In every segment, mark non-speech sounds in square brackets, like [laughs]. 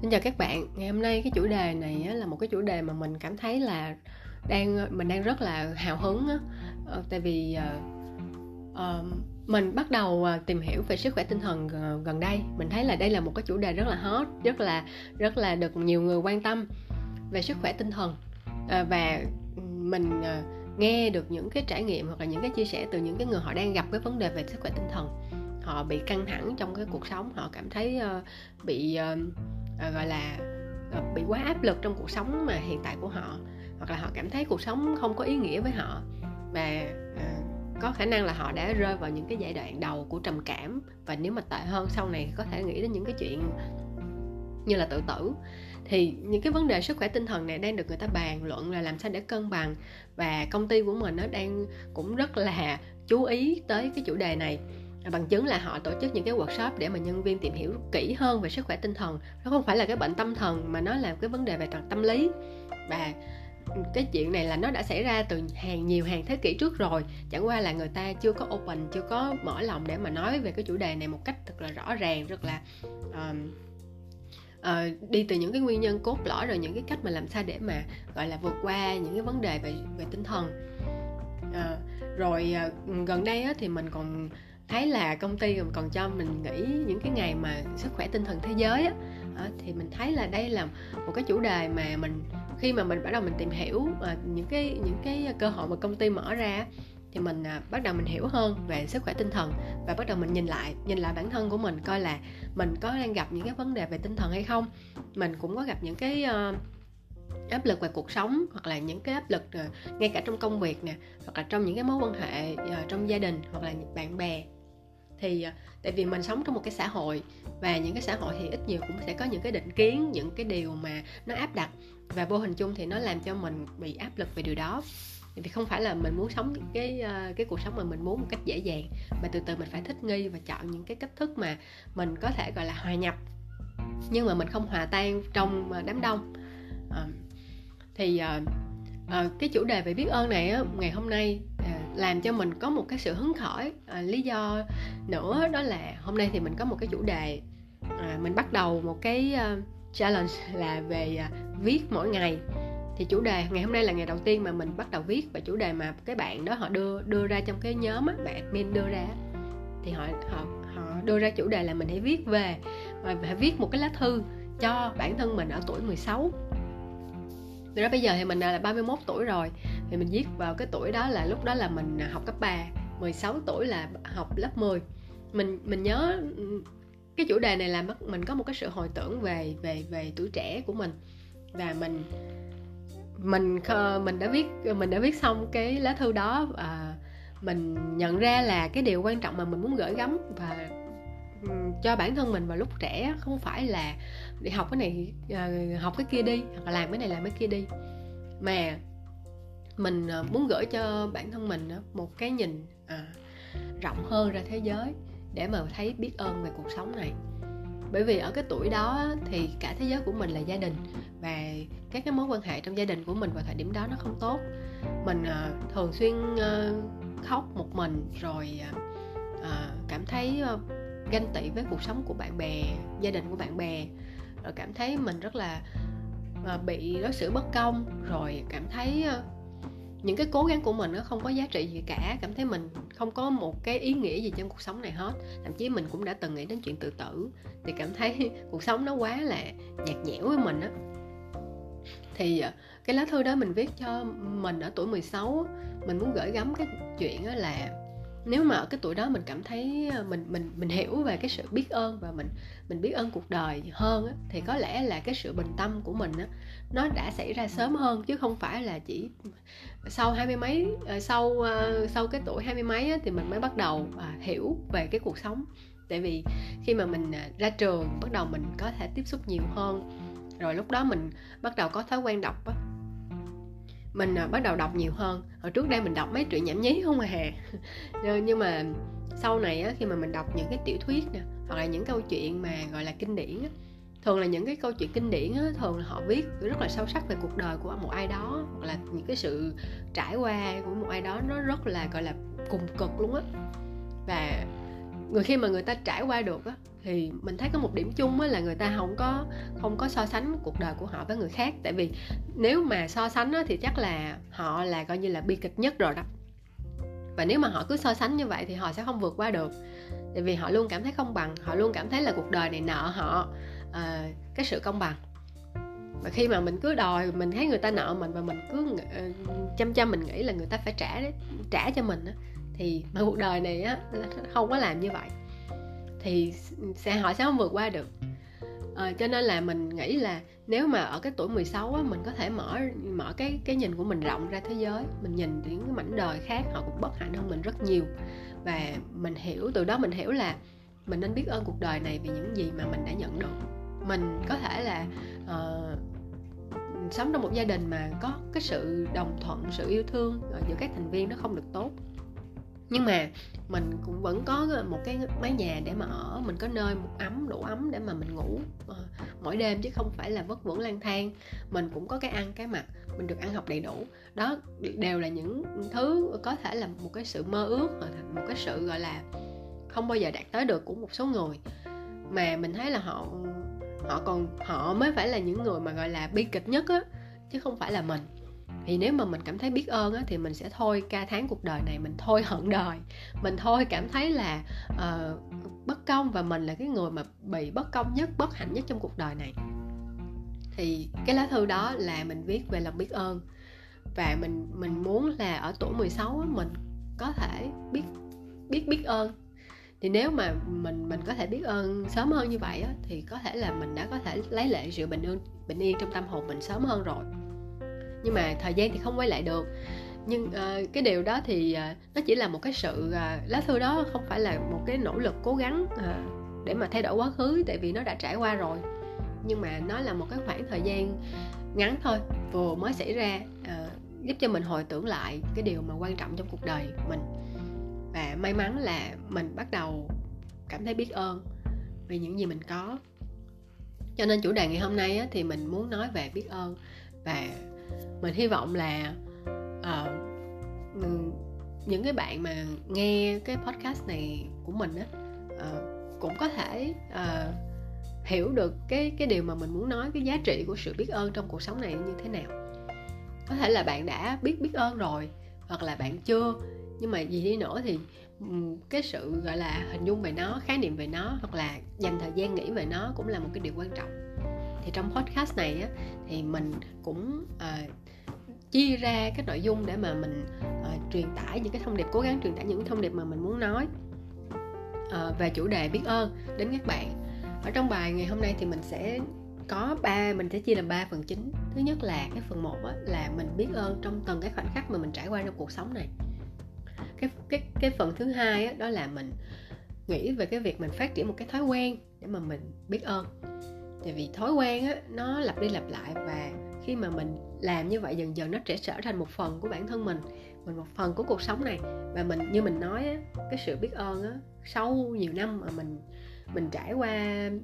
Xin chào các bạn, ngày hôm nay cái chủ đề này là một cái chủ đề mà mình cảm thấy là đang mình đang rất là hào hứng á, ờ, tại vì uh, mình bắt đầu tìm hiểu về sức khỏe tinh thần gần đây, mình thấy là đây là một cái chủ đề rất là hot, rất là rất là được nhiều người quan tâm về sức khỏe tinh thần. Uh, và ừ, mình uh, nghe được những cái trải nghiệm hoặc là những cái chia sẻ từ những cái người họ đang gặp cái vấn đề về sức khỏe tinh thần. Họ bị căng thẳng trong cái cuộc sống họ cảm thấy uh, bị uh, à, gọi là à, bị quá áp lực trong cuộc sống mà hiện tại của họ hoặc là họ cảm thấy cuộc sống không có ý nghĩa với họ. Và à, có khả năng là họ đã rơi vào những cái giai đoạn đầu của trầm cảm và nếu mà tệ hơn sau này có thể nghĩ đến những cái chuyện như là tự tử. Thì những cái vấn đề sức khỏe tinh thần này đang được người ta bàn luận là làm sao để cân bằng và công ty của mình nó đang cũng rất là chú ý tới cái chủ đề này bằng chứng là họ tổ chức những cái workshop để mà nhân viên tìm hiểu kỹ hơn về sức khỏe tinh thần. Nó không phải là cái bệnh tâm thần mà nó là cái vấn đề về tâm lý. Và cái chuyện này là nó đã xảy ra từ hàng nhiều hàng thế kỷ trước rồi. Chẳng qua là người ta chưa có open chưa có mở lòng để mà nói về cái chủ đề này một cách thật là rõ ràng rất là uh, uh, đi từ những cái nguyên nhân cốt lõi rồi những cái cách mà làm sao để mà gọi là vượt qua những cái vấn đề về về tinh thần. Uh, rồi uh, gần đây á, thì mình còn thấy là công ty còn cho mình nghỉ những cái ngày mà sức khỏe tinh thần thế giới á. Thì mình thấy là đây là một cái chủ đề mà mình, khi mà mình, bắt đầu mình tìm hiểu ờ, những cái những cái cơ hội mà công ty mở ra thì mình ờ, bắt đầu mình hiểu hơn về sức khỏe tinh thần và bắt đầu mình nhìn lại nhìn lại bản thân của mình coi là mình có đang gặp những cái vấn đề về tinh thần hay không. Mình cũng có gặp những cái ờ, áp lực về cuộc sống hoặc là những cái áp lực ngay cả trong công việc nè, hoặc là trong những cái mối quan hệ trong gia đình hoặc là bạn bè thì à, tại vì mình sống trong một cái xã hội và những cái xã hội thì ít nhiều cũng sẽ có những cái định kiến những cái điều mà nó áp đặt và vô hình chung thì nó làm cho mình bị áp lực về điều đó. Thì không phải là mình muốn sống cái ờ, cái cuộc sống mà mình muốn một cách dễ dàng mà từ từ mình phải thích nghi và chọn những cái cách thức mà mình có thể gọi là hòa nhập nhưng mà mình không hòa tan trong ờ, đám đông. À, thì à, cái chủ đề về biết ơn này á, ngày hôm nay à, làm cho mình có một cái sự hứng khởi à, lý do nữa đó là hôm nay thì mình có một cái chủ đề à, mình bắt đầu một cái uh, challenge [laughs] là về uh, viết mỗi ngày. Thì chủ đề ngày hôm nay là ngày đầu tiên mà mình bắt đầu viết và chủ đề mà cái bạn đó họ đưa đưa ra trong cái nhóm á bạn admin đưa ra thì họ họ họ đưa ra chủ đề là mình hãy viết về và hãy viết một cái lá thư cho bản thân mình ở tuổi 16 Thực đó bây giờ thì mình là 31 tuổi rồi, Thì mình viết vào cái tuổi đó là lúc đó là mình học cấp 3 16 tuổi là học lớp 10 Mình mình nhớ cái chủ đề này là mình có một cái sự hồi tưởng về về về tuổi trẻ của mình. Và mình mình mình đã viết, mình đã viết xong cái lá thư đó và mình nhận ra là cái điều quan trọng mà mình muốn gửi gắm và cho bản thân mình vào lúc trẻ không phải là đi học cái này à, học cái kia đi hoặc là làm cái này làm cái kia đi. Mà mình à, muốn gửi cho bản thân mình một cái nhìn à, rộng hơn ra thế giới để mà thấy biết ơn về cuộc sống này. Bởi vì ở cái tuổi đó thì cả thế giới của mình là gia đình và các cái mối quan hệ trong gia đình của mình vào thời điểm đó nó không tốt. Mình uh, thường xuyên uh, khóc một mình rồi uh, cảm thấy uh, ganh tị với cuộc sống của bạn bè gia đình của bạn bè rồi cảm thấy mình rất là ờ, bị đối xử bất công. Rồi cảm thấy ờ, những cái cố gắng của mình nó không có giá trị gì cả. Cảm thấy mình không có một cái ý nghĩa gì trong cuộc sống này hết. Thậm chí mình cũng đã từng nghĩ đến chuyện tự tử. Thì cảm thấy [laughs] cuộc sống nó quá là nhạt nhẽo với mình á. Thì ờ, cái lá thư đó mình viết cho mình ở tuổi 16 mình muốn gửi gắm cái chuyện là nếu mà ở cái tuổi đó mình cảm thấy ờ, mình mình mình hiểu về cái sự biết ơn và mình mình biết ơn cuộc đời hơn á, thì có lẽ là cái sự bình tâm của mình á, nó đã xảy ra sớm hơn chứ không phải là chỉ sau hai mươi mấy ờ, sau ờ, sau cái tuổi hai mươi mấy á, thì mình mới bắt đầu à, hiểu về cái cuộc sống. Tại vì khi mà mình à, ra trường bắt đầu mình có thể tiếp xúc nhiều hơn rồi lúc đó mình bắt đầu có thói quen đọc á mình à, bắt đầu đọc nhiều hơn. Hồi trước đây mình đọc mấy truyện nhảm nhí không à [laughs] nhưng mà sau này á, khi mà mình đọc những cái tiểu thuyết nè hoặc là những câu chuyện mà gọi là kinh điển á, thường là những cái câu chuyện kinh điển á, thường là họ viết rất là sâu sắc về cuộc đời của một ai đó hoặc là những cái sự trải qua của một ai đó nó rất là gọi là cùng cực luôn á. Và người khi mà người ta trải qua được á thì mình thấy có một điểm chung là người ta không có không có so sánh cuộc đời của họ với người khác. Tại vì nếu mà so sánh thì chắc là họ là coi như là bi kịch nhất rồi đó. Và nếu mà họ cứ so sánh như vậy thì họ sẽ không vượt qua được. Tại vì họ luôn cảm thấy không bằng họ luôn cảm thấy là cuộc đời này nợ họ uh, cái sự công bằng. Và khi mà mình cứ đòi mình thấy người ta nợ mình và mình cứ uh, chăm chăm mình nghĩ là người ta phải trả trả cho mình á thì mà cuộc đời này á không có làm như vậy thì sẽ họ sẽ không vượt qua được. À, cho nên là mình nghĩ là nếu mà ở cái tuổi 16 á, mình có thể mở mở cái cái nhìn của mình rộng ra thế giới. Mình nhìn những cái mảnh đời khác họ cũng bất hạnh hơn mình rất nhiều. Và mình hiểu từ đó mình hiểu là mình nên biết ơn cuộc đời này vì những gì mà mình đã nhận được. Mình có thể là uh, sống trong một gia đình mà có cái sự đồng thuận sự yêu thương giữa các thành viên nó không được tốt nhưng mà mình cũng vẫn có một cái mái nhà để mà ở, mình có nơi một ấm, đủ ấm để mà mình ngủ ờ, mỗi đêm chứ không phải là vất vưởng lang thang. Mình cũng có cái ăn cái mặc, mình được ăn học đầy đủ. Đó, đều là những thứ có thể là một cái sự mơ ước một cái sự, gọi là, không bao giờ đạt tới được của một số người. Mà mình thấy là họ họ còn, họ mới phải là những người mà, gọi là, bi kịch nhất á, chứ không phải là mình thì nếu mà mình cảm thấy biết ơn á, thì mình sẽ thôi ca tháng cuộc đời này mình thôi hận đời. Mình thôi cảm thấy là uh, bất công và mình là cái người mà bị bất công nhất bất hạnh nhất trong cuộc đời này. Thì cái lá thư đó là mình viết về lòng biết ơn. Và mình mình muốn là ở tuổi 16 á, mình có thể biết biết biết ơn. Thì nếu mà mình mình có thể biết ơn sớm hơn như vậy á, thì có thể là mình đã có thể lấy lại sự bình yên bình yên trong tâm hồn mình sớm hơn rồi nhưng mà thời gian thì không quay lại được. Nhưng uh, cái điều đó thì uh, nó chỉ là một cái sự uh, lá thư đó không phải là một cái nỗ lực cố gắng uh, để mà thay đổi quá khứ tại vì nó đã trải qua rồi. Nhưng mà nó là một cái khoảng thời gian ngắn thôi vừa mới xảy ra uh, giúp cho mình hồi tưởng lại cái điều mà quan trọng trong cuộc đời mình. Và may mắn là mình bắt đầu cảm thấy biết ơn vì những gì mình có. Cho nên chủ đề ngày hôm nay á, thì mình muốn nói về biết ơn và mình hy vọng là uh, những cái bạn mà nghe cái podcast này của mình á uh, cũng có thể uh, hiểu được cái cái điều mà mình muốn nói cái giá trị của sự biết ơn trong cuộc sống này như thế nào. Có thể là bạn đã biết biết ơn rồi hoặc là bạn chưa nhưng mà gì đi nữa thì cái sự gọi là hình dung về nó khái niệm về nó hoặc là dành thời gian nghĩ về nó cũng là một cái điều quan trọng thì trong podcast này á, thì mình cũng uh, chia ra cái nội dung để mà mình uh, truyền tải những cái thông điệp cố gắng truyền tải những thông điệp mà mình muốn nói uh, về chủ đề biết ơn đến các bạn. Ở trong bài ngày hôm nay thì mình sẽ có ba mình sẽ chia làm ba phần chính. Thứ nhất là cái phần một là mình biết ơn trong từng cái khoảnh khắc mà mình trải qua trong cuộc sống này. Cái cái cái phần thứ hai á, đó là mình nghĩ về cái việc mình phát triển một cái thói quen để mà mình biết ơn tại vì thói quen á nó lặp đi lặp lại và khi mà mình làm như vậy dần dần nó sẽ trở thành một phần của bản thân mình mình một phần của cuộc sống này. Và mình như mình nói á, cái sự biết ơn á sau nhiều năm mà mình mình trải qua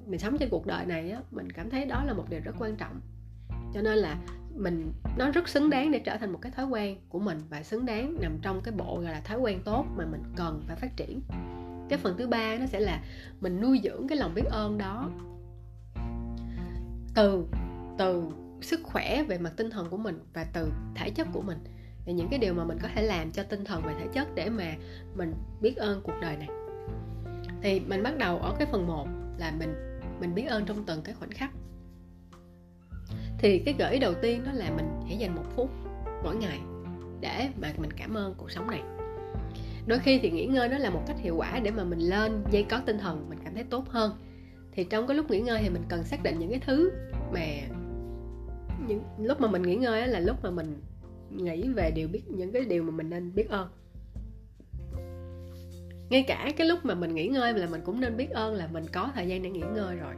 mình sống trên cuộc đời này á mình cảm thấy đó là một điều rất quan trọng. Cho nên là mình nó rất xứng đáng để trở thành một cái thói quen của mình và xứng đáng nằm trong cái bộ gọi là thói quen tốt mà mình cần phải phát triển. Cái phần thứ ba nó sẽ là mình nuôi dưỡng cái lòng biết ơn đó từ từ sức khỏe về mặt tinh thần của mình và từ thể chất của mình. Và những cái điều mà mình có thể làm cho tinh thần và thể chất để mà mình biết ơn cuộc đời này. Thì mình bắt đầu ở cái phần 1 là mình mình biết ơn trong từng cái khoảnh khắc. Thì cái gợi ý đầu tiên đó là mình hãy dành một phút mỗi ngày để mà mình cảm ơn cuộc sống này. Đôi khi thì nghỉ ngơi nó là một cách hiệu quả để mà mình lên dây có tinh thần, mình cảm thấy tốt hơn thì trong cái lúc nghỉ ngơi thì mình cần xác định những cái thứ mà những lúc mà mình nghỉ ngơi là lúc mà mình nghĩ về điều biết, những cái điều mà mình nên biết ơn. Ngay cả cái lúc mà mình nghỉ ngơi là mình cũng nên biết ơn là mình có thời gian để nghỉ ngơi rồi.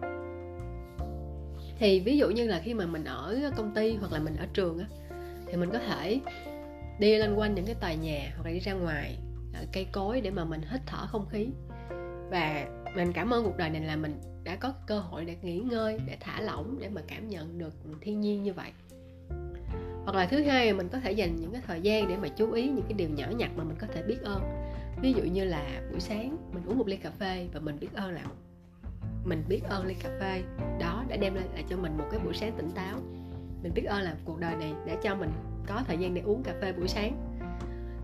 Thì ví dụ như là khi mà mình ở công ty hoặc là mình ở trường á, thì mình có thể đi lên quanh những cái tòa nhà hoặc là đi ra ngoài à, cây cối để mà mình hít thở không khí. Và mình cảm ơn cuộc đời này là mình đã có cơ hội để nghỉ ngơi, để thả lỏng, để mà cảm nhận được thiên nhiên như vậy. Hoặc là thứ hai, mình có thể dành những cái thời gian để mà chú ý những cái điều nhỏ nhặt mà mình có thể biết ơn. Ví dụ như là buổi sáng mình uống một ly cà phê và mình biết ơn là mình biết ơn ly cà phê đó đã đem lại cho mình một cái buổi sáng tỉnh táo. Mình biết ơn là cuộc đời này đã cho mình có thời gian để uống cà phê buổi sáng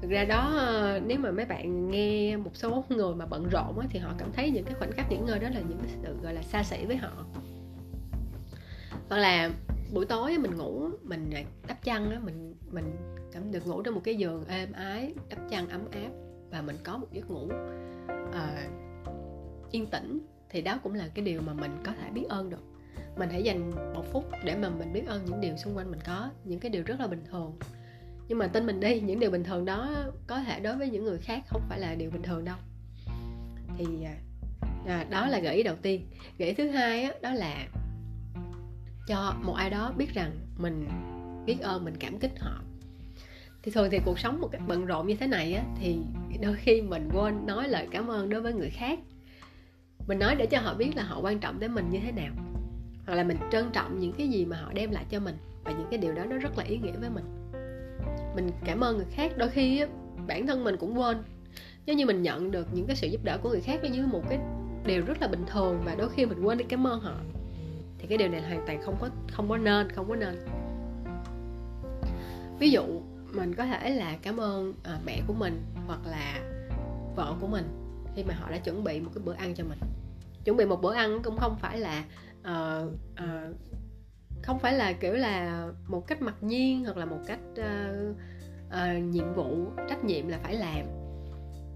thực ra đó ờ, nếu mà mấy bạn nghe một số người mà bận rộn thì họ cảm thấy những cái khoảnh khắc nghỉ ngơi đó là những cái sự gọi là xa xỉ với họ. Hoặc là buổi tối mình ngủ mình đắp chăn mình mình cảm được ngủ trong một cái giường êm ái đắp chăn ấm áp và mình có một giấc ngủ uh, yên tĩnh thì đó cũng là cái điều mà mình có thể biết ơn được. Mình hãy dành một phút để mà mình biết ơn những điều xung quanh mình có những cái điều rất là bình thường nhưng mà tin mình đi những điều bình thường đó có thể đối với những người khác không phải là điều bình thường đâu. Thì à, à, đó là gợi ý đầu tiên. Gợi ý thứ hai á, đó là cho một ai đó biết rằng mình biết ơn mình cảm kích họ. Thì thường thì cuộc sống một cách bận rộn như thế này á thì đôi khi mình quên nói lời cảm ơn đối với người khác. Mình nói để cho họ biết là họ quan trọng tới mình như thế nào. Hoặc là mình trân trọng những cái gì mà họ đem lại cho mình và những cái điều đó nó rất là ý nghĩa với mình mình cảm ơn người khác. Đôi khi bản thân mình cũng quên. Nếu như mình nhận được những cái sự giúp đỡ của người khác như một cái điều rất là bình thường và đôi khi mình quên đi cảm ơn họ. Thì cái điều này hoàn toàn không có không có nên không có nên. Ví dụ mình có thể là cảm ơn à, mẹ của mình hoặc là vợ của mình khi mà họ đã chuẩn bị một cái bữa ăn cho mình. Chuẩn bị một bữa ăn cũng không phải là uh, uh, không phải là kiểu là một cách mặc nhiên hoặc là một cách uh, uh, nhiệm vụ trách nhiệm là phải làm.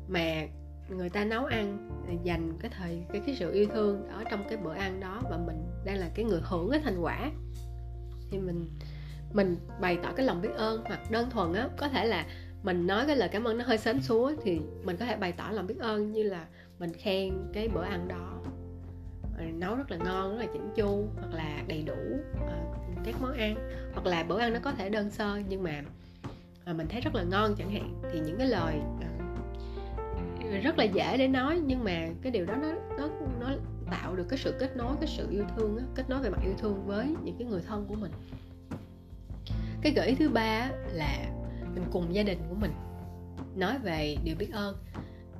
Mà người ta nấu ăn dành cái thời cái cái sự yêu thương ở trong cái bữa ăn đó và mình đang là cái người hưởng cái thành quả. Thì mình mình bày tỏ cái lòng biết ơn hoặc đơn thuần á có thể là mình nói cái lời cảm ơn nó hơi sến súa thì mình có thể bày tỏ lòng biết ơn như là mình khen cái bữa ăn đó. Ờ, nấu rất là ngon rất là chỉnh chu hoặc là đầy đủ uh, các món ăn. Hoặc là bữa ăn nó có thể đơn sơ nhưng mà uh, mình thấy rất là ngon chẳng hạn. Thì những cái lời uh, rất là dễ để nói nhưng mà cái điều đó nó nó nó tạo được cái sự kết nối cái sự yêu thương đó, kết nối về mặt yêu thương với những cái người thân của mình. Cái gợi ý thứ ba là mình cùng gia đình của mình nói về điều biết ơn.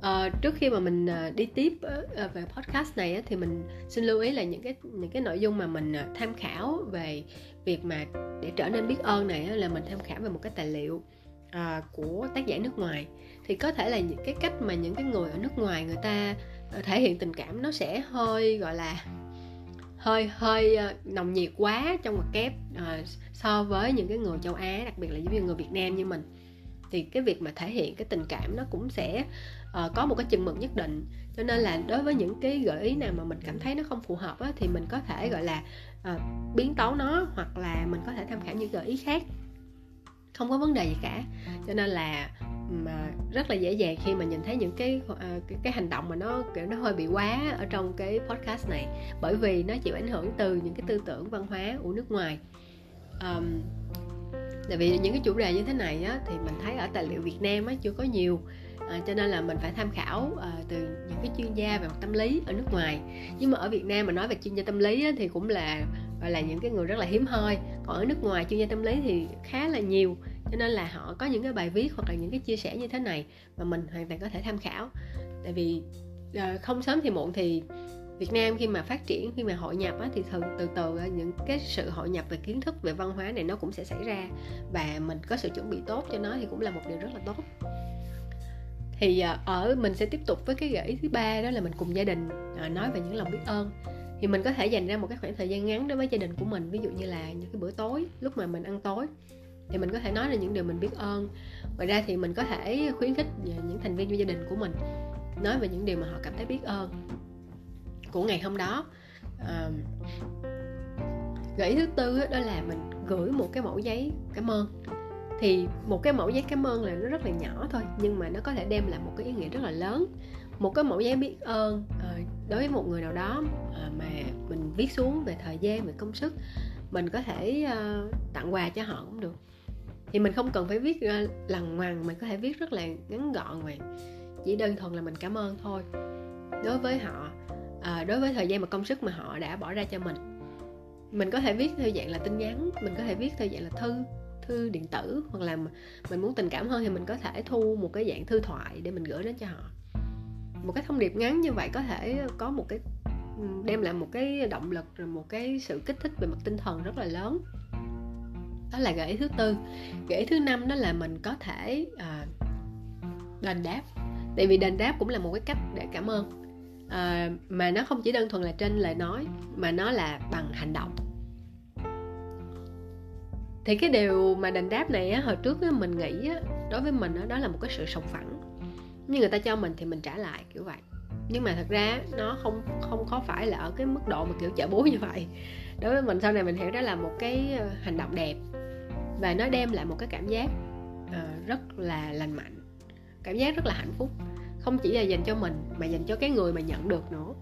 À, trước khi mà mình ờ, đi tiếp ờ, về podcast này thì mình xin lưu ý là những cái những cái nội dung mà mình tham khảo về việc mà để trở nên biết ơn này là mình tham khảo về một cái tài liệu à, của tác giả nước ngoài. Thì có thể là những cái cách mà những cái người ở nước ngoài người ta thể hiện tình cảm nó sẽ hơi gọi là hơi hơi nồng nhiệt quá trong một kép à, so với những cái người châu Á đặc biệt là những người Việt Nam như mình thì cái việc mà thể hiện cái tình cảm nó cũng sẽ uh, có một cái chừng mực nhất định. Cho nên là đối với những cái gợi ý nào mà mình cảm thấy nó không phù hợp á, thì mình có thể gọi là uh, biến tấu nó hoặc là mình có thể tham khảo những gợi ý khác. Không có vấn đề gì cả. Cho nên là mà ờ, rất là dễ dàng khi mà nhìn thấy những cái uh, cái, cái hành động mà nó kiểu nó hơi bị quá ở trong cái podcast này. Bởi vì nó chịu ảnh hưởng từ những cái tư tưởng văn hóa của nước ngoài. Um, tại vì những cái chủ đề như thế này á, thì mình thấy ở tài liệu Việt Nam á, chưa có nhiều. À, cho nên là mình phải tham khảo à, từ những cái chuyên gia về mặt tâm lý ở nước ngoài. Nhưng mà ở Việt Nam mà nói về chuyên gia tâm lý á, thì cũng là gọi là những cái người rất là hiếm hoi. Còn ở nước ngoài chuyên gia tâm lý thì khá là nhiều. Cho nên là họ có những cái bài viết hoặc là những cái chia sẻ như thế này mà mình hoàn toàn có thể tham khảo. Tại vì à, không sớm thì muộn thì Việt Nam khi mà phát triển khi mà hội nhập á, thì thường từ từ những cái sự hội nhập về kiến thức về văn hóa này nó cũng sẽ xảy ra. Và mình có sự chuẩn bị tốt cho nó thì cũng là một điều rất là tốt. Thì à, ở mình sẽ tiếp tục với cái gợi ý thứ ba đó là mình cùng gia đình à, nói về những lòng biết ơn. Thì mình có thể dành ra một cái khoảng thời gian ngắn đối với gia đình của mình ví dụ như là những cái bữa tối lúc mà mình ăn tối thì mình có thể nói là những điều mình biết ơn. Ngoài ra thì mình có thể khuyến khích những thành viên trong gia đình của mình nói về những điều mà họ cảm thấy biết ơn của ngày hôm đó. À, gợi ý thứ tư đó là mình gửi một cái mẫu giấy cảm ơn thì một cái mẫu giấy cảm ơn là nó rất là nhỏ thôi nhưng mà nó có thể đem lại một cái ý nghĩa rất là lớn. Một cái mẫu giấy biết ơn ờ, đối với một người nào đó ờ, mà mình viết xuống về thời gian về công sức mình có thể ờ, tặng quà cho họ cũng được. Thì mình không cần phải viết lằn lằng ngoằng mình có thể viết rất là ngắn gọn mà. Chỉ đơn thuần là mình cảm ơn thôi. Đối với họ à, đối với thời gian và công sức mà họ đã bỏ ra cho mình. Mình có thể viết theo dạng là tin nhắn mình có thể viết theo dạng là thư thư điện tử hoặc là mình muốn tình cảm hơn thì mình có thể thu một cái dạng thư thoại để mình gửi đến cho họ. Một cái thông điệp ngắn như vậy có thể có một cái đem lại một cái động lực rồi một cái sự kích thích về mặt tinh thần rất là lớn. Đó là gợi ý thứ tư. Gợi ý thứ năm đó là mình có thể à, đền đáp. Tại vì đền đáp cũng là một cái cách để cảm ơn à, mà nó không chỉ đơn thuần là trên lời nói mà nó là bằng hành động. Thì cái điều mà đền đáp này á, hồi trước á, mình nghĩ á, đối với mình á, đó là một cái sự sòng phẳng. Như người ta cho mình thì mình trả lại kiểu vậy. Nhưng mà thật ra nó không không có phải là ở cái mức độ mà kiểu chợ búa như vậy. Đối với mình sau này mình hiểu đó là một cái ờ, hành động đẹp. Và nó đem lại một cái cảm giác uh, rất là lành mạnh. Cảm giác rất là hạnh phúc không chỉ là dành cho mình mà dành cho cái người mà nhận được nữa.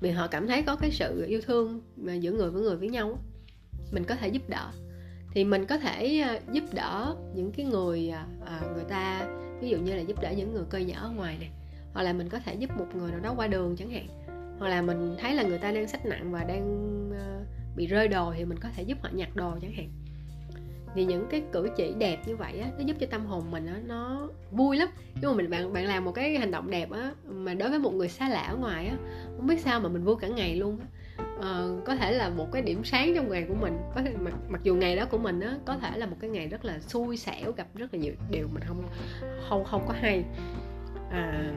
Vì họ cảm thấy có cái sự yêu thương mà giữa người với người với nhau mình có thể giúp đỡ. Thì mình có thể à, giúp đỡ những cái người à, à, người ta. Ví dụ như là giúp đỡ những người cơ nhở ở ngoài này. Hoặc là mình có thể giúp một người nào đó qua đường chẳng hạn. Hoặc là mình thấy là người ta đang sách nặng và đang à, bị rơi đồ thì mình có thể giúp họ nhặt đồ chẳng hạn thì những cái cử chỉ đẹp như vậy á nó giúp cho tâm hồn mình á nó vui lắm. Nhưng mà mình bạn bạn làm một cái hành động đẹp á mà đối với một người xa lạ ở ngoài á không biết sao mà mình vui cả ngày luôn á. Uh, có thể là một cái điểm sáng trong ngày của mình có thể mặc, mặc dù ngày đó của mình á có thể là một cái ngày rất là xui xẻo gặp rất là nhiều điều mình không không không có hay. À,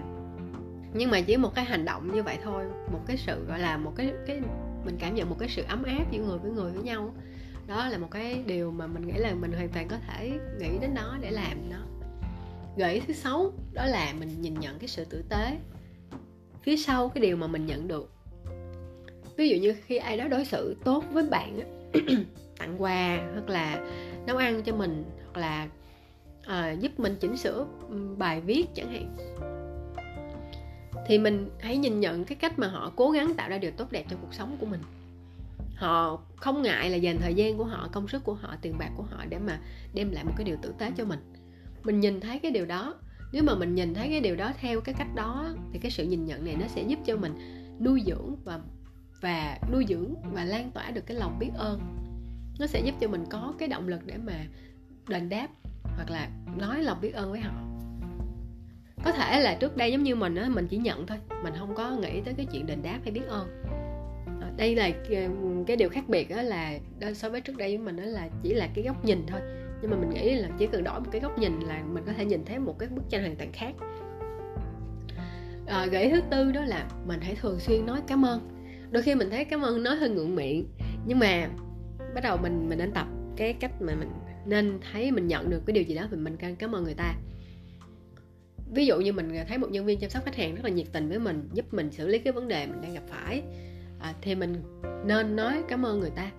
nhưng mà chỉ một cái hành động như vậy thôi một cái sự gọi là một cái cái mình cảm nhận một cái sự ấm áp giữa người với người với nhau đó là một cái điều mà mình nghĩ là mình hoàn toàn có thể nghĩ đến nó để làm nó. Gợi ý thứ sáu đó là mình nhìn nhận cái sự tử tế. Phía sau cái điều mà mình nhận được. Ví dụ như khi ai đó đối xử tốt với bạn [clears throat] tặng quà hoặc là nấu ăn cho mình hoặc là à, giúp mình chỉnh sửa bài viết chẳng hạn. Thì mình hãy nhìn nhận cái cách mà họ cố gắng tạo ra điều tốt đẹp cho cuộc sống của mình họ không ngại là dành thời gian của họ, công sức của họ, tiền bạc của họ để mà đem lại một cái điều tử tế cho mình. Mình nhìn thấy cái điều đó, nếu mà mình nhìn thấy cái điều đó theo cái cách đó, thì cái sự nhìn nhận này nó sẽ giúp cho mình nuôi dưỡng và và nuôi dưỡng và lan tỏa được cái lòng biết ơn. Nó sẽ giúp cho mình có cái động lực để mà đền đáp hoặc là nói lòng biết ơn với họ. Có thể là trước đây giống như mình á, mình chỉ nhận thôi, mình không có nghĩ tới cái chuyện đền đáp hay biết ơn đây là cái điều khác biệt đó là so với trước đây của mình đó là chỉ là cái góc nhìn thôi. Nhưng mà mình nghĩ là chỉ cần đổi một cái góc nhìn là mình có thể nhìn thấy một cái bức tranh hoàn toàn khác. À, gợi thứ tư đó là mình hãy thường xuyên nói cảm ơn. Đôi khi mình thấy cảm ơn nói hơi ngượng miệng nhưng mà bắt đầu mình mình nên tập cái cách mà mình nên thấy mình nhận được cái điều gì đó thì mình cần cảm ơn người ta. Ví dụ như mình thấy một nhân viên chăm sóc khách hàng rất là nhiệt tình với mình giúp mình xử lý cái vấn đề mình đang gặp phải à, thì mình nên nói cảm ơn người ta.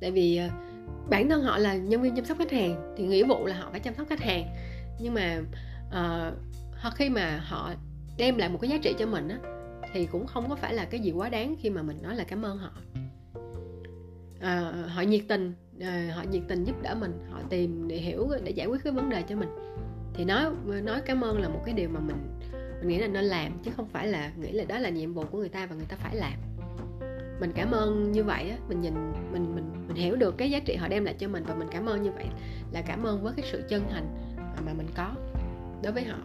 Tại vì ờ, bản thân họ là nhân viên chăm sóc khách hàng thì nghĩa vụ là họ phải chăm sóc khách hàng. Nhưng mà uh, khi mà họ đem lại một cái giá trị cho mình á thì cũng không có phải là cái gì quá đáng khi mà mình nói là cảm ơn họ. À, họ nhiệt tình à, họ nhiệt tình giúp đỡ mình họ tìm để hiểu để giải quyết cái vấn đề cho mình. Thì nói nói cảm ơn là một cái điều mà mình mình nghĩ là nên làm, chứ không phải là nghĩ là đó là nhiệm vụ của người ta và người ta phải làm. Mình cảm ơn như vậy á, mình nhìn, mình mình mình hiểu được cái giá trị họ đem lại cho mình và mình cảm ơn như vậy là cảm ơn với cái sự chân thành mà mình có đối với họ.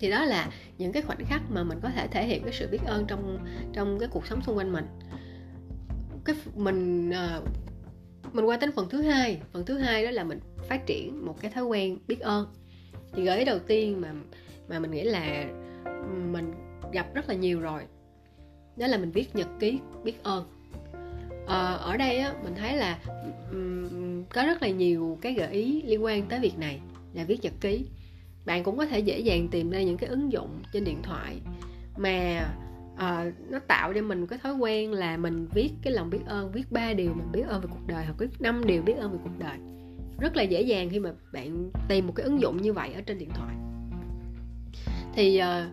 Thì đó là những cái khoảnh khắc mà mình có thể thể hiện cái sự biết ơn trong trong cái cuộc sống xung quanh mình. Cái mình ờ, mình qua đến phần thứ hai. Phần thứ hai đó là mình phát triển một cái thói quen biết ơn. Thì gợi ý đầu tiên mà mà mình nghĩ là mình gặp rất là nhiều rồi. Đó là mình viết nhật ký biết ơn. À, ở đây á, mình thấy là um, có rất là nhiều cái gợi ý liên quan tới việc này là viết nhật ký. Bạn cũng có thể dễ dàng tìm ra những cái ứng dụng trên điện thoại mà uh, nó tạo cho mình cái thói quen là mình viết cái lòng biết ơn viết ba điều mình biết ơn về cuộc đời hoặc viết năm điều biết ơn về cuộc đời. Rất là dễ dàng khi mà bạn tìm một cái ứng dụng như vậy ở trên điện thoại thì uh,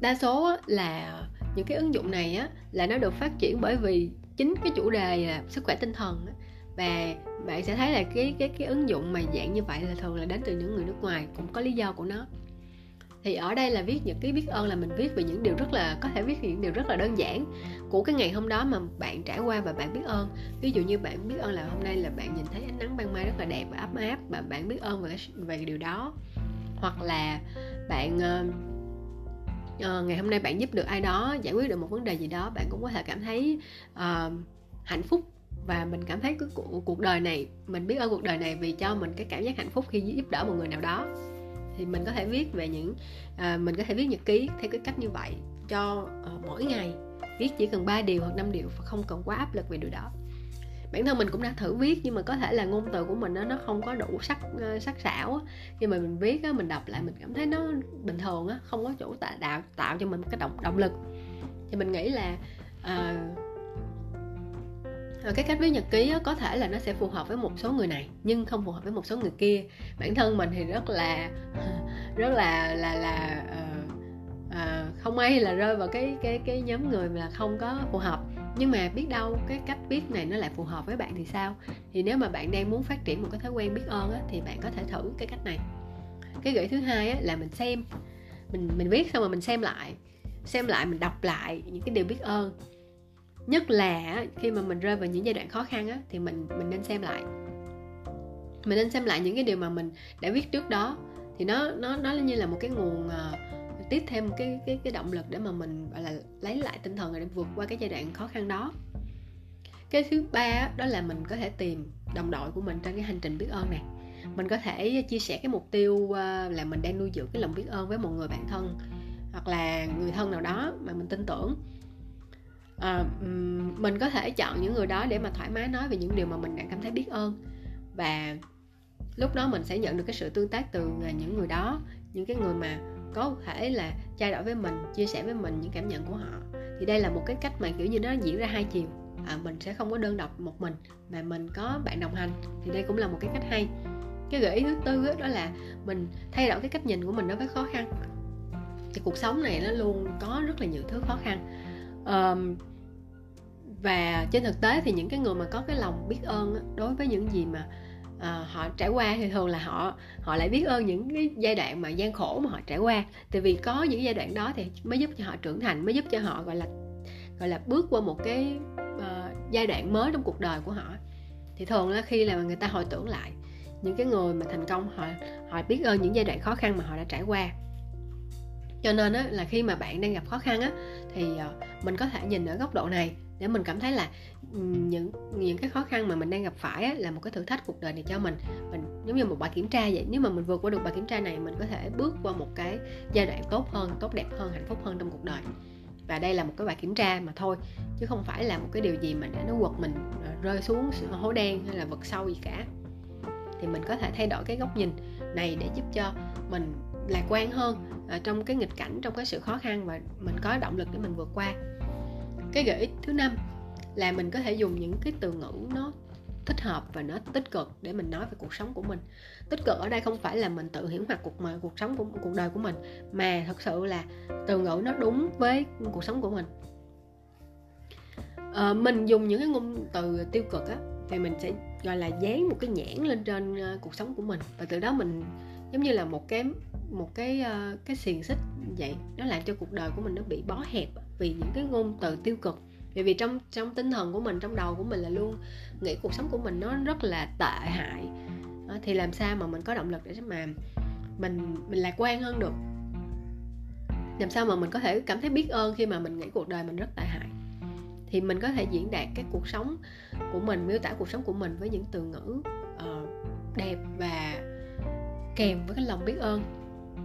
đa số là những cái ứng dụng này á là nó được phát triển bởi vì chính cái chủ đề là sức khỏe tinh thần á, và bạn sẽ thấy là cái cái cái ứng dụng mà dạng như vậy là thường là đến từ những người nước ngoài cũng có lý do của nó. Thì ở đây là viết những cái biết ơn là mình viết về những điều rất là có thể viết những điều rất là đơn giản của cái ngày hôm đó mà bạn trải qua và bạn biết ơn. Ví dụ như bạn biết ơn là hôm nay là bạn nhìn thấy ánh nắng ban mai rất là đẹp và ấm áp và bạn biết ơn về về điều đó hoặc là bạn uh, ngày hôm nay bạn giúp được ai đó giải quyết được một vấn đề gì đó bạn cũng có thể cảm thấy uh, hạnh phúc và mình cảm thấy cái cuộc đời này mình biết ơn cuộc đời này vì cho mình cái cảm giác hạnh phúc khi giúp đỡ một người nào đó. Thì mình có thể viết về những à, mình có thể viết nhật ký theo cái cách như vậy cho uh, mỗi ngày. Viết chỉ cần 3 điều hoặc 5 điều và không cần quá áp lực về điều đó bản thân mình cũng đã thử viết nhưng mà có thể là ngôn từ của mình đó, nó không có đủ sắc ờ, sắc sảo nhưng mà mình viết á, mình đọc lại mình cảm thấy nó bình thường á, không có chỗ tạo tạo tạo cho mình một cái động động lực. Thì mình nghĩ là uh, cái cách viết nhật ký có thể là nó sẽ phù hợp với một số người này nhưng không phù hợp với một số người kia. Bản thân mình thì rất là [laughs] rất là là là uh, uh, không may là rơi vào cái cái cái nhóm người mà không có phù hợp nhưng mà biết đâu cái cách biết này nó lại phù hợp với bạn thì sao? Thì nếu mà bạn đang muốn phát triển một cái thói quen biết ơn á, thì bạn có thể thử cái cách này. Cái gợi thứ hai á, là mình xem. Mình mình viết xong rồi mình xem lại. Xem lại mình đọc lại những cái điều biết ơn. Nhất là khi mà mình rơi vào những giai đoạn khó khăn á, thì mình mình nên xem lại. Mình nên xem lại những cái điều mà mình đã viết trước đó. Thì nó nó nó như là một cái nguồn uh, tiếp thêm cái cái cái động lực để mà mình gọi là lấy lại tinh thần để vượt qua cái giai đoạn khó khăn đó. Cái thứ ba đó là mình có thể tìm đồng đội của mình trên cái hành trình biết ơn này. Mình có thể chia sẻ cái mục tiêu à, là mình đang nuôi dưỡng cái lòng biết ơn với một người bạn thân hoặc là người thân nào đó mà mình tin tưởng. À, mình có thể chọn những người đó để mà thoải mái nói về những điều mà mình đang cảm thấy biết ơn. Và lúc đó mình sẽ nhận được cái sự tương tác từ à, những người đó những cái người mà có thể là trao đổi với mình chia sẻ với mình những cảm nhận của họ. Thì đây là một cái cách mà kiểu như nó diễn ra hai chiều. À, mình sẽ không có đơn độc một mình mà mình có bạn đồng hành. Thì đây cũng là một cái cách hay. Cái gợi ý thứ tư đó, là mình thay đổi cái cách nhìn của mình đối với khó khăn. Thì cuộc sống này nó luôn có rất là nhiều thứ khó khăn. Um, và trên thực tế thì những cái người mà có cái lòng biết ơn đối với những gì mà à, họ trải qua thì thường là họ họ lại biết ơn những cái giai đoạn mà gian khổ mà họ trải qua. Tại vì có những giai đoạn đó thì mới giúp cho họ trưởng thành mới giúp cho họ gọi là gọi là bước qua một cái uh, giai đoạn mới trong cuộc đời của họ. Thì thường là khi là người ta hồi tưởng lại những cái người mà thành công họ họ biết ơn những giai đoạn khó khăn mà họ đã trải qua. Cho nên á, là khi mà bạn đang gặp khó khăn á thì uh, mình có thể nhìn ở góc độ này để mình cảm thấy là những những cái khó khăn mà mình đang gặp phải á, là một cái thử thách cuộc đời này cho mình. Mình giống như một bài kiểm tra vậy nếu mà mình vượt qua được bài kiểm tra này mình có thể bước qua một cái giai đoạn tốt hơn tốt đẹp hơn hạnh phúc hơn trong cuộc đời. Và đây là một cái bài kiểm tra mà thôi chứ không phải là một cái điều gì mà để nó quật mình ờ, rơi xuống hố đen hay là vực sâu gì cả. Thì mình có thể thay đổi cái góc nhìn này để giúp cho mình lạc quan hơn ờ, trong cái nghịch cảnh trong cái sự khó khăn và mình có động lực để mình vượt qua. Cái gợi ích thứ năm là mình có thể dùng những cái từ ngữ nó thích hợp và nó tích cực để mình nói về cuộc sống của mình. Tích cực ở đây không phải là mình tự hiển hoặc cuộc mà cuộc sống của cuộc đời của mình mà thật sự là từ ngữ nó đúng với cuộc sống của mình. À, mình dùng những cái ngôn từ tiêu cực á thì mình sẽ gọi là dán một cái nhãn lên trên ờ, cuộc sống của mình. Và từ đó mình giống như là một cái một cái ờ, cái xiềng xích vậy. Nó làm cho cuộc đời của mình nó bị bó hẹp vì những cái ngôn từ tiêu cực bởi vì trong trong tinh thần của mình trong đầu của mình là luôn nghĩ cuộc sống của mình nó rất là tệ hại. À, thì làm sao mà mình có động lực để mà mình mình lạc quan hơn được? Làm sao mà mình có thể cảm thấy biết ơn khi mà mình nghĩ cuộc đời mình rất tệ hại? Thì mình có thể diễn đạt cái cuộc sống của mình miêu tả cuộc sống của mình với những từ ngữ uh, đẹp và kèm với cái lòng biết ơn.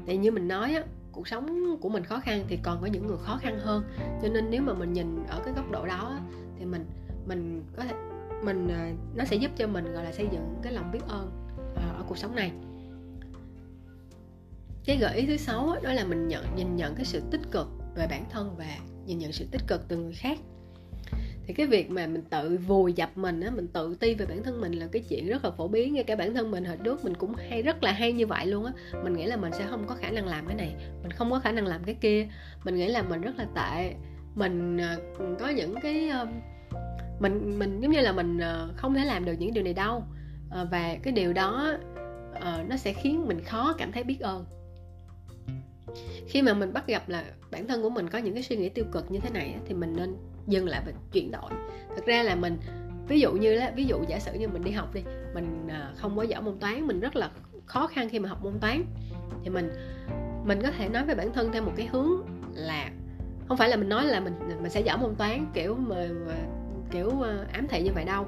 Tại như mình nói á cuộc sống của mình khó khăn thì còn có những người khó khăn hơn. Cho nên nếu mà mình nhìn ở cái góc độ đó thì mình mình có thể, mình ờ, nó sẽ giúp cho mình, gọi là, xây dựng cái lòng biết ơn ờ, ở cuộc sống này. Cái gợi ý thứ sáu đó là mình nhận, nhìn nhận cái sự tích cực về bản thân và nhìn nhận sự tích cực từ người khác thì cái việc mà mình tự vùi dập mình á, mình tự ti về bản thân mình là cái chuyện rất là phổ biến, ngay cả bản thân mình hồi trước mình cũng hay, rất là hay như vậy luôn á. Mình nghĩ là mình sẽ không có khả năng làm cái này, mình không có khả năng làm cái kia. Mình nghĩ là mình rất là tệ. Mình à, có những cái ờ, mình mình giống như là mình ờ, không thể làm được những điều này đâu. Ờ, và cái điều đó nó sẽ khiến mình khó cảm thấy biết ơn. Khi mà mình bắt gặp là bản thân của mình có những cái suy nghĩ tiêu cực như thế này thì mình nên dừng lại và chuyển đổi. Thực ra là mình ví dụ như là ví dụ giả sử như mình đi học đi mình à, không có giỏi môn toán mình rất là khó khăn khi mà học môn toán thì mình mình có thể nói với bản thân theo một cái hướng là không phải là mình nói là mình mình sẽ giỏi môn toán kiểu mà, mà kiểu à, ám thị như vậy đâu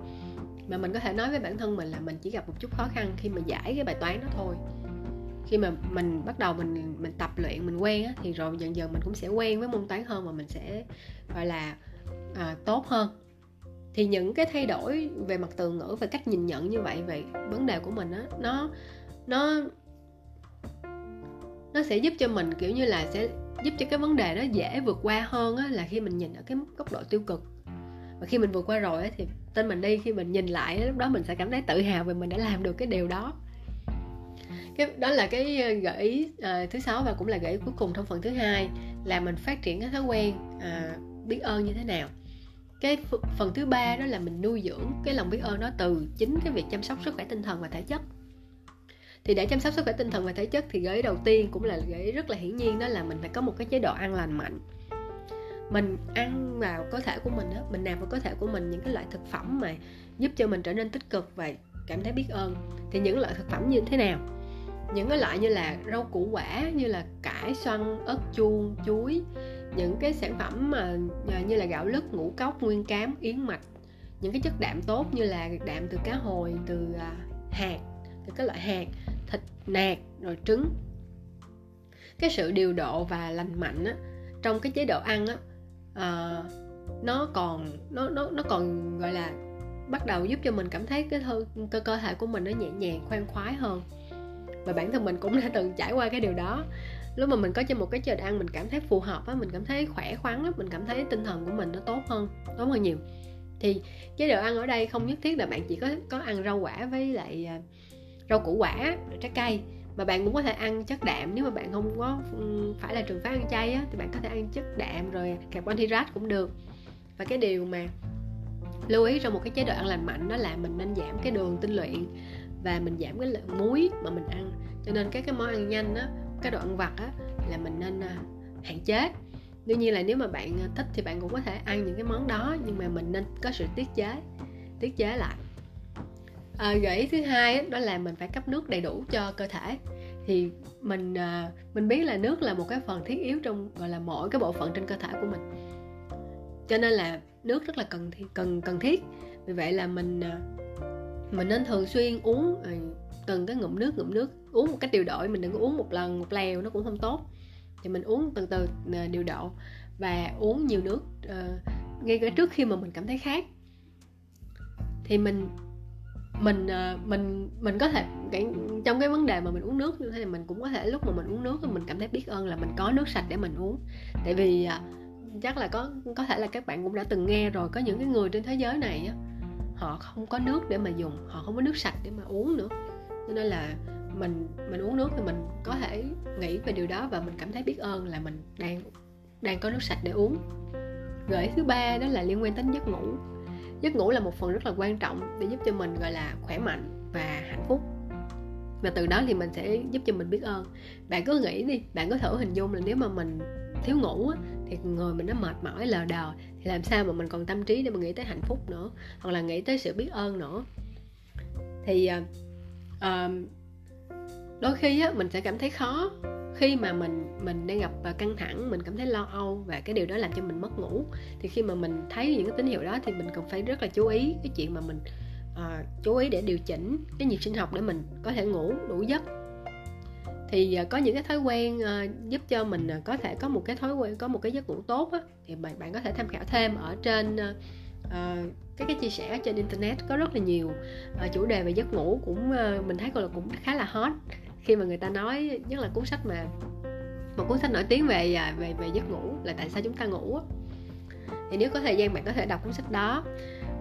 mà mình có thể nói với bản thân mình là mình chỉ gặp một chút khó khăn khi mà giải cái bài toán đó thôi. Khi mà mình bắt đầu mình mình tập luyện mình quen á, thì rồi dần dần mình cũng sẽ quen với môn toán hơn và mình sẽ gọi là à, tốt hơn. Thì những cái thay đổi về mặt từ ngữ và cách nhìn nhận như vậy về vấn đề của mình á nó nó nó sẽ giúp cho mình kiểu như là sẽ giúp cho cái vấn đề đó dễ vượt qua hơn á là khi mình nhìn ở cái góc độ tiêu cực. Và khi mình vượt qua rồi á thì tên mình đi khi mình nhìn lại lúc đó mình sẽ cảm thấy tự hào vì mình đã làm được cái điều đó. Cái đó là cái ờ, gợi ý à, thứ sáu và cũng là gợi ý cuối cùng trong phần thứ hai là mình phát triển cái thói quen à, biết ơn như thế nào cái phần thứ ba đó là mình nuôi dưỡng cái lòng biết ơn nó từ chính cái việc chăm sóc sức khỏe tinh thần và thể chất. Thì để chăm sóc sức khỏe tinh thần và thể chất thì gợi ý đầu tiên cũng là gợi ý rất là hiển nhiên đó là mình phải có một cái chế độ ăn lành mạnh. Mình ăn vào cơ thể của mình đó mình nạp vào cơ thể của mình những cái loại thực phẩm mà giúp cho mình trở nên tích cực và cảm thấy biết ơn. Thì những loại thực phẩm như thế nào? Những cái loại như là rau củ quả, như là cải, xoăn, ớt, chuông, chuối những cái sản phẩm mà à, như là gạo lứt ngũ cốc nguyên cám yến mạch những cái chất đạm tốt như là đạm từ cá hồi từ à, hạt từ các loại hạt thịt nạc rồi trứng. Cái sự điều độ và lành mạnh á, trong cái chế độ ăn á, à, nó còn nó nó nó còn gọi là bắt đầu giúp cho mình cảm thấy cái thơ, cơ cơ thể của mình nó nhẹ nhàng khoan khoái hơn. Và bản thân mình cũng [laughs] đã từng trải qua cái điều đó lúc mà mình có trên một cái chế độ ăn mình cảm thấy phù hợp á mình cảm thấy khỏe khoắn á mình cảm thấy tinh thần của mình nó tốt hơn tốt hơn nhiều. Thì chế độ ăn ở đây không nhất thiết là bạn chỉ có có ăn rau quả với lại à, rau củ quả trái cây mà bạn cũng có thể ăn chất đạm. Nếu mà bạn không có phải là trường phái ăn chay á, thì bạn có thể ăn chất đạm rồi carbon hydrate cũng được. Và cái điều mà lưu ý trong một cái chế độ ăn lành mạnh đó là mình nên giảm cái đường tinh luyện và mình giảm cái lượng muối mà mình ăn. Cho nên các cái món ăn nhanh á cái đồ ăn vặt á là mình nên à, hạn chế. Đương nhiên là nếu mà bạn à, thích thì bạn cũng có thể ăn những cái món đó nhưng mà mình nên có sự tiết chế tiết chế lại. À, gợi ý thứ hai đó là mình phải cấp nước đầy đủ cho cơ thể. Thì mình à, mình biết là nước là một cái phần thiết yếu trong gọi là mỗi cái bộ phận trên cơ thể của mình. Cho nên là nước rất là cần cần cần thiết. Vì vậy là mình mình nên thường xuyên uống từng cái ngụm nước ngụm nước uống một cách điều độ mình đừng có uống một lần một lèo, nó cũng không tốt. Thì mình uống từ từ ờ, điều độ và uống nhiều nước ờ, ngay cả trước khi mà mình cảm thấy khát. Thì mình mình ờ, mình mình có thể trong cái vấn đề mà mình uống nước như thế này mình cũng có thể lúc mà mình uống nước thì mình cảm thấy biết ơn là mình có nước sạch để mình uống. Tại vì chắc là có có thể là các bạn cũng đã từng nghe rồi, có những cái người trên thế giới này á, họ không có nước để mà dùng, họ không có nước sạch để mà uống nữa. Cho nên là mình mình uống nước thì mình có thể nghĩ về điều đó và mình cảm thấy biết ơn là mình đang đang có nước sạch để uống. Gợi thứ ba đó là liên quan đến giấc ngủ. Giấc ngủ là một phần rất là quan trọng để giúp cho mình gọi là khỏe mạnh và hạnh phúc. Và từ đó thì mình sẽ giúp cho mình biết ơn. Bạn cứ nghĩ đi bạn có thử hình dung là nếu mà mình thiếu ngủ á, thì người mình nó mệt mỏi lờ đờ thì làm sao mà mình còn tâm trí để mà nghĩ tới hạnh phúc nữa hoặc là nghĩ tới sự biết ơn nữa. Thì uh, đôi khi á, mình sẽ cảm thấy khó. Khi mà mình mình đang gặp à, căng thẳng mình cảm thấy lo âu và cái điều đó làm cho mình mất ngủ thì khi mà mình thấy những cái tín hiệu đó thì mình cần phải rất là chú ý cái chuyện mà mình uh, chú ý để điều chỉnh cái nhịp sinh học để mình có thể ngủ đủ giấc. Thì uh, có những cái thói quen uh, giúp cho mình uh, có thể có một cái thói quen có một cái giấc ngủ tốt á, thì bạn bạn có thể tham khảo thêm ở trên uh, uh, các cái chia sẻ trên internet có rất là nhiều uh, chủ đề về giấc ngủ cũng uh, mình thấy là cũng khá là hot khi mà người ta nói nhất là cuốn sách mà một cuốn sách nổi tiếng về à, về về giấc ngủ là tại sao chúng ta ngủ thì nếu có thời gian bạn có thể đọc cuốn sách đó.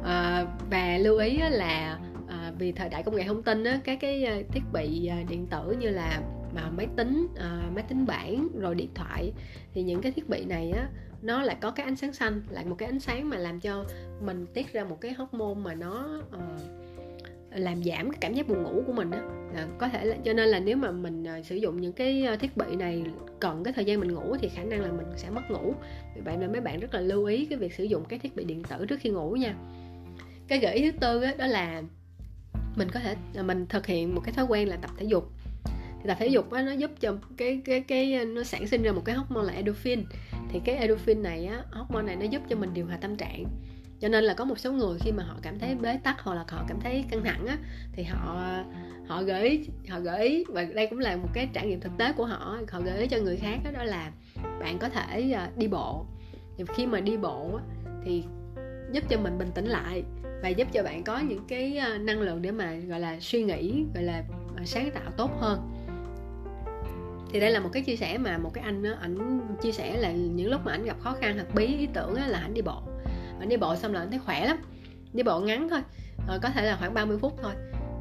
À, và lưu ý là à, vì thời đại công nghệ thông tin á, các cái ờ, thiết bị điện tử như là mà máy tính à, máy tính bảng rồi điện thoại thì những cái thiết bị này á nó lại có cái ánh sáng xanh lại một cái ánh sáng mà làm cho mình tiết ra một cái hormone mà nó uh, làm giảm cái cảm giác buồn ngủ của mình á. À, có thể là cho nên là nếu mà mình à, sử dụng những cái à, thiết bị này cần cái thời gian mình ngủ thì khả năng là mình sẽ mất ngủ. Vì vậy nên mấy bạn rất là lưu ý cái việc sử dụng các thiết bị điện tử trước khi ngủ nha. Cái gợi ý thứ tư đó, đó là mình có thể là mình thực hiện một cái thói quen là tập thể dục. Thì tập thể dục đó, nó giúp cho cái cái cái à, nó sản sinh ra một cái hormone là endorphin. Thì cái endorphin này á hormone này nó giúp cho mình điều hòa tâm trạng cho nên là có một số người khi mà họ cảm thấy bế tắc hoặc là họ cảm thấy căng thẳng á thì họ họ gửi họ gợi ý và đây cũng là một cái trải nghiệm thực tế của họ họ gợi ý cho người khác đó, đó là bạn có thể à, đi bộ. Thì khi mà đi bộ thì giúp cho mình bình tĩnh lại và giúp cho bạn có những cái à, năng lượng để mà gọi là suy nghĩ gọi là à, sáng tạo tốt hơn. Thì đây là một cái chia sẻ mà một cái anh đó, ảnh chia sẻ là những lúc mà ảnh gặp khó khăn hoặc bí ý tưởng là ảnh đi bộ ảnh đi bộ xong là ảnh thấy khỏe lắm. Đi bộ ngắn thôi à, có thể là khoảng 30 phút thôi.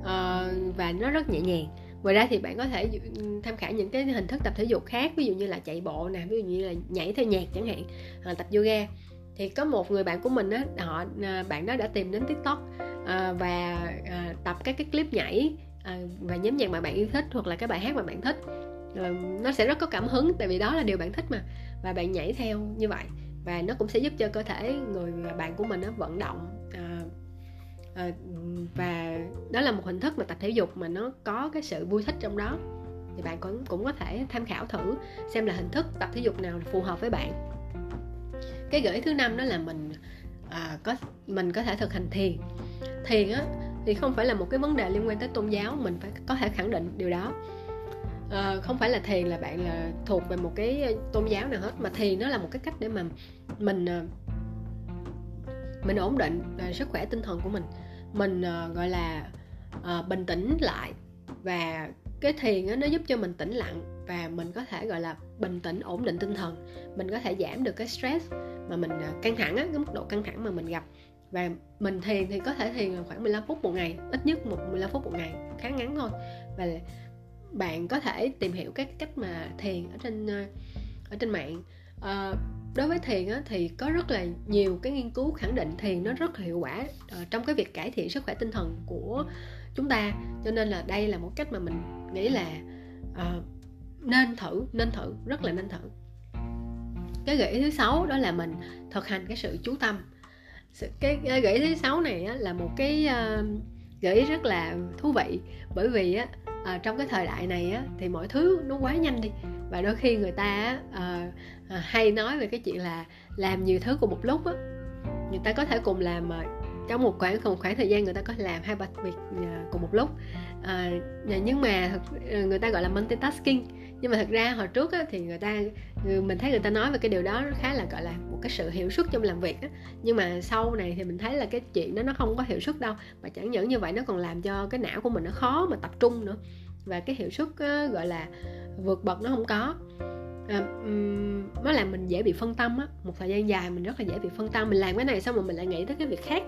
À, và nó rất nhẹ nhàng. Ngoài ra thì bạn có thể ừ, tham khảo những cái hình thức tập thể dục khác ví dụ như là chạy bộ nè ví dụ như là nhảy theo nhạc chẳng hạn à, tập yoga. Thì có một người bạn của mình á họ ờ, bạn đó đã tìm đến tiktok à, và à, tập các cái clip nhảy à, và nhóm nhạc mà bạn yêu thích hoặc là cái bài hát mà bạn thích. À, nó sẽ rất có cảm hứng tại vì đó là điều bạn thích mà và bạn nhảy theo như vậy và nó cũng sẽ giúp cho cơ thể người bạn của mình nó vận động à, à, và đó là một hình thức mà tập thể dục mà nó có cái sự vui thích trong đó. Thì bạn cũng cũng có thể tham khảo thử xem là hình thức tập thể dục nào phù hợp với bạn. Cái gợi thứ năm đó là mình à, có mình có thể thực hành thiền. Thiền á thì không phải là một cái vấn đề liên quan tới tôn giáo mình phải có thể khẳng định điều đó à, không phải là thiền là bạn là thuộc về một cái ờ, tôn giáo nào hết mà thiền nó là một cái cách để mà mình mình ổn định uh, sức khỏe tinh thần của mình. Mình uh, gọi là uh, bình tĩnh lại và cái thiền đó, nó giúp cho mình tĩnh lặng và mình có thể gọi là bình tĩnh ổn định tinh thần. Mình có thể giảm được cái stress mà mình căng thẳng á, cái mức độ căng thẳng mà mình gặp. Và mình thiền thì có thể thiền khoảng 15 phút một ngày ít nhất một 15 phút một ngày khá ngắn thôi. Và bạn có thể tìm hiểu các cách mà thiền ở trên ờ, ở trên mạng. À, đối với thiền á, thì có rất là nhiều cái nghiên cứu khẳng định thiền nó rất là hiệu quả à, trong cái việc cải thiện sức khỏe tinh thần của chúng ta. Cho nên là đây là một cách mà mình nghĩ là à, nên thử nên thử rất là nên thử. Cái gợi ý thứ sáu đó là mình thực hành cái sự chú tâm. Cái, cái gợi ý thứ sáu này á, là một cái uh, gợi ý rất là thú vị. Bởi vì á, à, trong cái thời đại này á, thì mọi thứ nó quá nhanh đi. Và đôi khi người ta à, à, hay nói về cái chuyện là làm nhiều thứ cùng một lúc á. Người ta có thể cùng làm à, trong một khoảng một khoảng thời gian người ta có thể làm hai ba việc à, cùng một lúc. À, nhưng mà người ta gọi là multitasking nhưng mà thật ra hồi trước á, thì người ta mình thấy người ta nói về cái điều đó khá là gọi là một cái sự hiệu suất trong làm việc á. nhưng mà sau này thì mình thấy là cái chuyện đó nó không có hiệu suất đâu. Mà chẳng những như vậy nó còn làm cho cái não của mình nó khó mà tập trung nữa. Và cái hiệu suất á, gọi là vượt bậc nó không có. À, um, nó làm mình dễ bị phân tâm á. Một thời gian dài mình rất là dễ bị phân tâm. Mình làm cái này xong rồi mình lại nghĩ tới cái việc khác.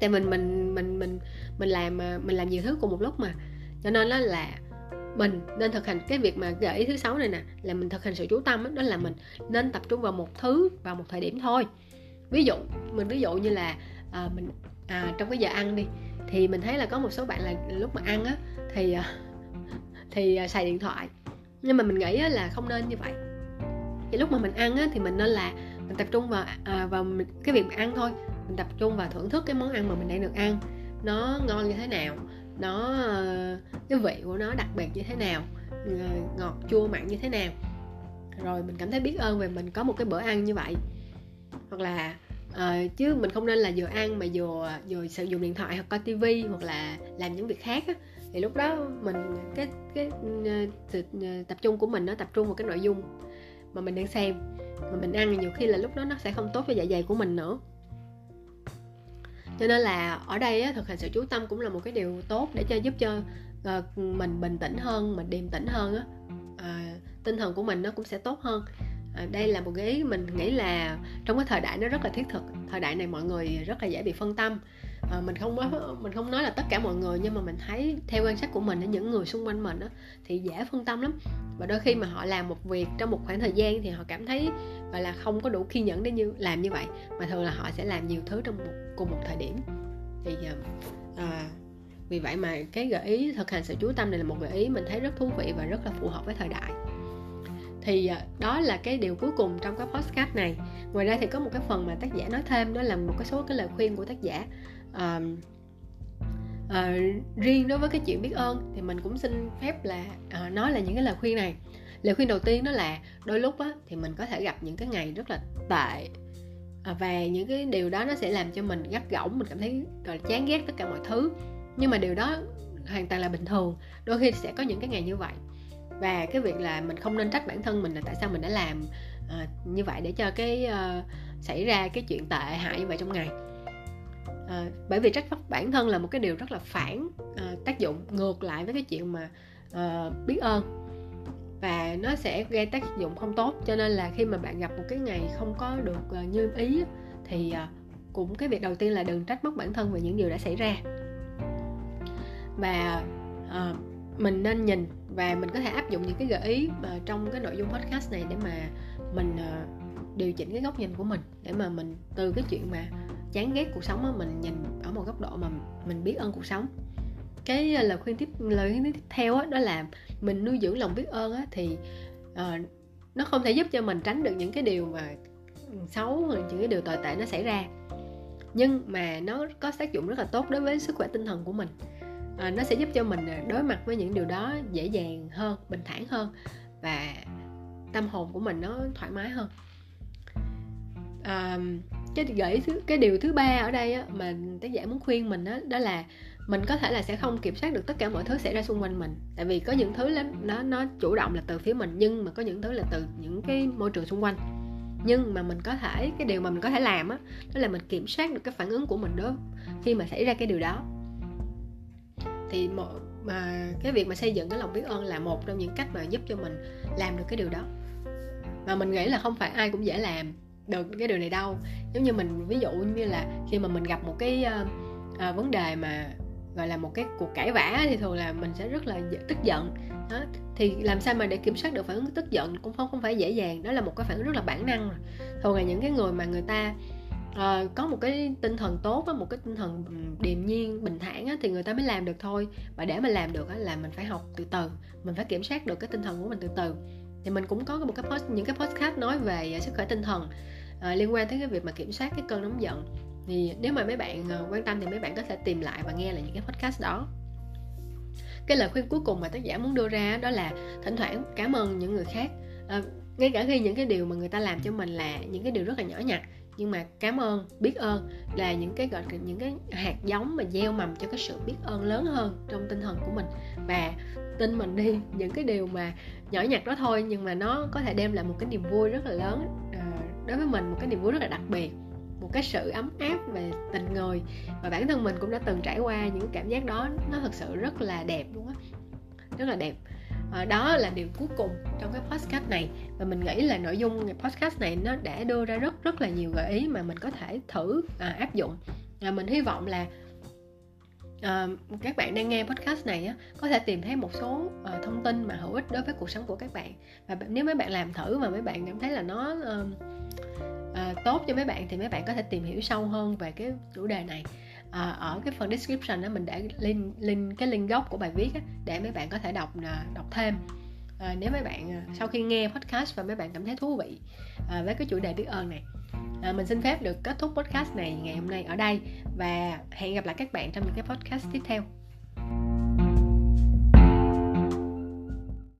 Tại mình mình mình mình mình làm à, mình làm nhiều thứ cùng một lúc mà. Cho nên đó là mình nên thực hành cái việc mà gợi ý thứ sáu này nè là mình thực hành sự chú tâm đó, đó là mình nên tập trung vào một thứ vào một thời điểm thôi. Ví dụ mình ví dụ như là à, mình à, trong cái giờ ăn đi thì mình thấy là có một số bạn là lúc mà ăn á thì à, [laughs] thì à, xài điện thoại. Nhưng mà mình nghĩ là không nên như vậy. Thì lúc mà mình ăn á, thì mình nên là mình tập trung vào à, vào cái việc ăn thôi. Mình tập trung vào thưởng thức cái món ăn mà mình đang được ăn. Nó ngon như thế nào nó cái vị của nó đặc biệt như thế nào ờ, ngọt chua mặn như thế nào. Rồi mình cảm thấy biết ơn về mình có một cái bữa ăn như vậy. Hoặc là uh, chứ mình không nên là vừa ăn mà vừa vừa sử dụng điện thoại hoặc coi tivi hoặc là làm những việc khác á. Thì lúc đó mình cái cái uh, tập trung của mình nó tập trung vào cái nội dung mà mình đang xem. Mà mình ăn nhiều khi là lúc đó nó sẽ không tốt cho dạ dày của mình nữa cho nên là ở đây á, thực hành sự chú tâm cũng là một cái điều tốt để cho giúp cho uh, mình bình tĩnh hơn mình điềm tĩnh hơn á. Uh, tinh thần của mình nó cũng sẽ tốt hơn. Uh, đây là một cái ý mình nghĩ là trong cái thời đại nó rất là thiết thực thời đại này mọi người rất là dễ bị phân tâm à, mình không mình không nói là tất cả mọi người nhưng mà mình thấy theo quan sát của mình những người xung quanh mình đó, thì dễ phân tâm lắm. Và đôi khi mà họ làm một việc trong một khoảng thời gian thì họ cảm thấy gọi là không có đủ kiên nhẫn để như làm như vậy. Mà thường là họ sẽ làm nhiều thứ trong một cùng một thời điểm. Thì à, vì vậy mà cái gợi ý thực hành sự chú tâm này là một gợi ý mình thấy rất thú vị và rất là phù hợp với thời đại. Thì đó là cái điều cuối cùng trong cái podcast này. Ngoài ra thì có một cái phần mà tác giả nói thêm đó là một cái số cái lời khuyên của tác giả à, à, riêng đối với cái chuyện biết ơn thì mình cũng xin phép là à, nói là những cái lời khuyên này. Lời khuyên đầu tiên đó là đôi lúc á thì mình có thể gặp những cái ngày rất là tệ à, và những cái điều đó nó sẽ làm cho mình gắt gỏng mình cảm thấy gọi là chán ghét tất cả mọi thứ. Nhưng mà điều đó hoàn toàn là bình thường đôi khi sẽ có những cái ngày như vậy. Và cái việc là mình không nên trách bản thân mình là tại sao mình đã làm uh, như vậy để cho cái uh, xảy ra cái chuyện tệ hại như vậy trong ngày à, bởi vì trách bản thân là một cái điều rất là phản à, tác dụng ngược lại với cái chuyện mà à, biết ơn. Và nó sẽ gây tác dụng không tốt cho nên là khi mà bạn gặp một cái ngày không có được à, như ý thì à, cũng cái việc đầu tiên là đừng trách móc bản thân về những điều đã xảy ra. Và à, mình nên nhìn và mình có thể áp dụng những cái gợi ý mà trong cái nội dung podcast này để mà mình à, điều chỉnh cái góc nhìn của mình để mà mình từ cái chuyện mà chán ghét cuộc sống á mình nhìn ở một góc độ mà mình biết ơn cuộc sống. Cái à, lời khuyên tiếp lời khuyên tiếp theo á đó là mình nuôi dưỡng lòng biết ơn á thì uh, nó không thể giúp cho mình tránh được những cái điều mà xấu hoặc những cái điều tồi tệ nó xảy ra. Nhưng mà nó có tác dụng rất là tốt đối với sức khỏe tinh thần của mình. À, nó sẽ giúp cho mình à, đối mặt với những điều đó dễ dàng hơn bình thản hơn và tâm hồn của mình nó thoải mái hơn. À, cái gợi thứ cái điều thứ ba ở đây á, mà tác giả muốn khuyên mình đó, đó là mình có thể là sẽ không kiểm soát được tất cả mọi thứ xảy ra xung quanh mình. Tại vì có những thứ nó nó chủ động là từ phía mình nhưng mà có những thứ là từ những cái môi trường xung quanh. Nhưng mà mình có thể cái điều mà mình có thể làm á đó là mình kiểm soát được cái phản ứng của mình đó khi mà xảy ra cái điều đó. Thì một mà cái việc mà xây dựng cái lòng biết ơn là một trong những cách mà giúp cho mình làm được cái điều đó. Mà mình nghĩ là không phải ai cũng dễ làm được cái điều này đâu. Giống như mình ví dụ như là khi mà mình gặp một cái uh, uh, vấn đề mà gọi là một cái cuộc cãi vã thì thường là mình sẽ rất là tức giận. Đó thì làm sao mà để kiểm soát được phản ứng tức giận cũng không không phải dễ dàng. Đó là một cái phản ứng rất là bản năng thường là những cái người mà người ta uh, có một cái tinh thần tốt á, một cái tinh thần điềm nhiên bình thản á, thì người ta mới làm được thôi. Và để mà làm được á, là mình phải học từ từ. Mình phải kiểm soát được cái tinh thần của mình từ từ. Thì mình cũng có một cái post những cái podcast nói về sức khỏe tinh thần à, liên quan tới cái việc mà kiểm soát cái cơn nóng giận. Thì nếu mà mấy bạn ờ, quan tâm thì mấy bạn có thể tìm lại và nghe lại những cái podcast đó. Cái lời khuyên cuối cùng mà tác giả muốn đưa ra đó là thỉnh thoảng cảm ơn những người khác. À, ngay cả khi những cái điều mà người ta làm cho mình là những cái điều rất là nhỏ nhặt nhưng mà cảm ơn biết ơn là những cái gọi là những cái hạt giống mà gieo mầm cho cái sự biết ơn lớn hơn trong tinh thần của mình. Và tin mình đi những cái điều mà nhỏ nhặt đó thôi nhưng mà nó có thể đem lại một cái niềm vui rất là lớn đối với mình một cái niềm vui rất là đặc biệt một cái sự ấm áp về tình người. Và bản thân mình cũng đã từng trải qua những cảm giác đó nó thật sự rất là đẹp luôn á rất là đẹp. À, đó là điều cuối cùng trong cái podcast này. Và mình nghĩ là nội dung podcast này nó đã đưa ra rất rất là nhiều gợi ý mà mình có thể thử à, áp dụng. À, mình hy vọng là à, các bạn đang nghe podcast này á, có thể tìm thấy một số uh, thông tin mà hữu ích đối với cuộc sống của các bạn. Và nếu mấy bạn làm thử mà mấy bạn cảm thấy là nó uh, uh, tốt cho mấy bạn thì mấy bạn có thể tìm hiểu sâu hơn về cái chủ đề này. À, ở cái phần description đó mình để link link cái link gốc của bài viết á, để mấy bạn có thể đọc đọc thêm. À, nếu mấy bạn sau khi nghe podcast và mấy bạn cảm thấy thú vị à, với cái chủ đề biết ơn này à, mình xin phép được kết thúc podcast này ngày hôm nay ở đây và hẹn gặp lại các bạn trong những cái podcast tiếp theo.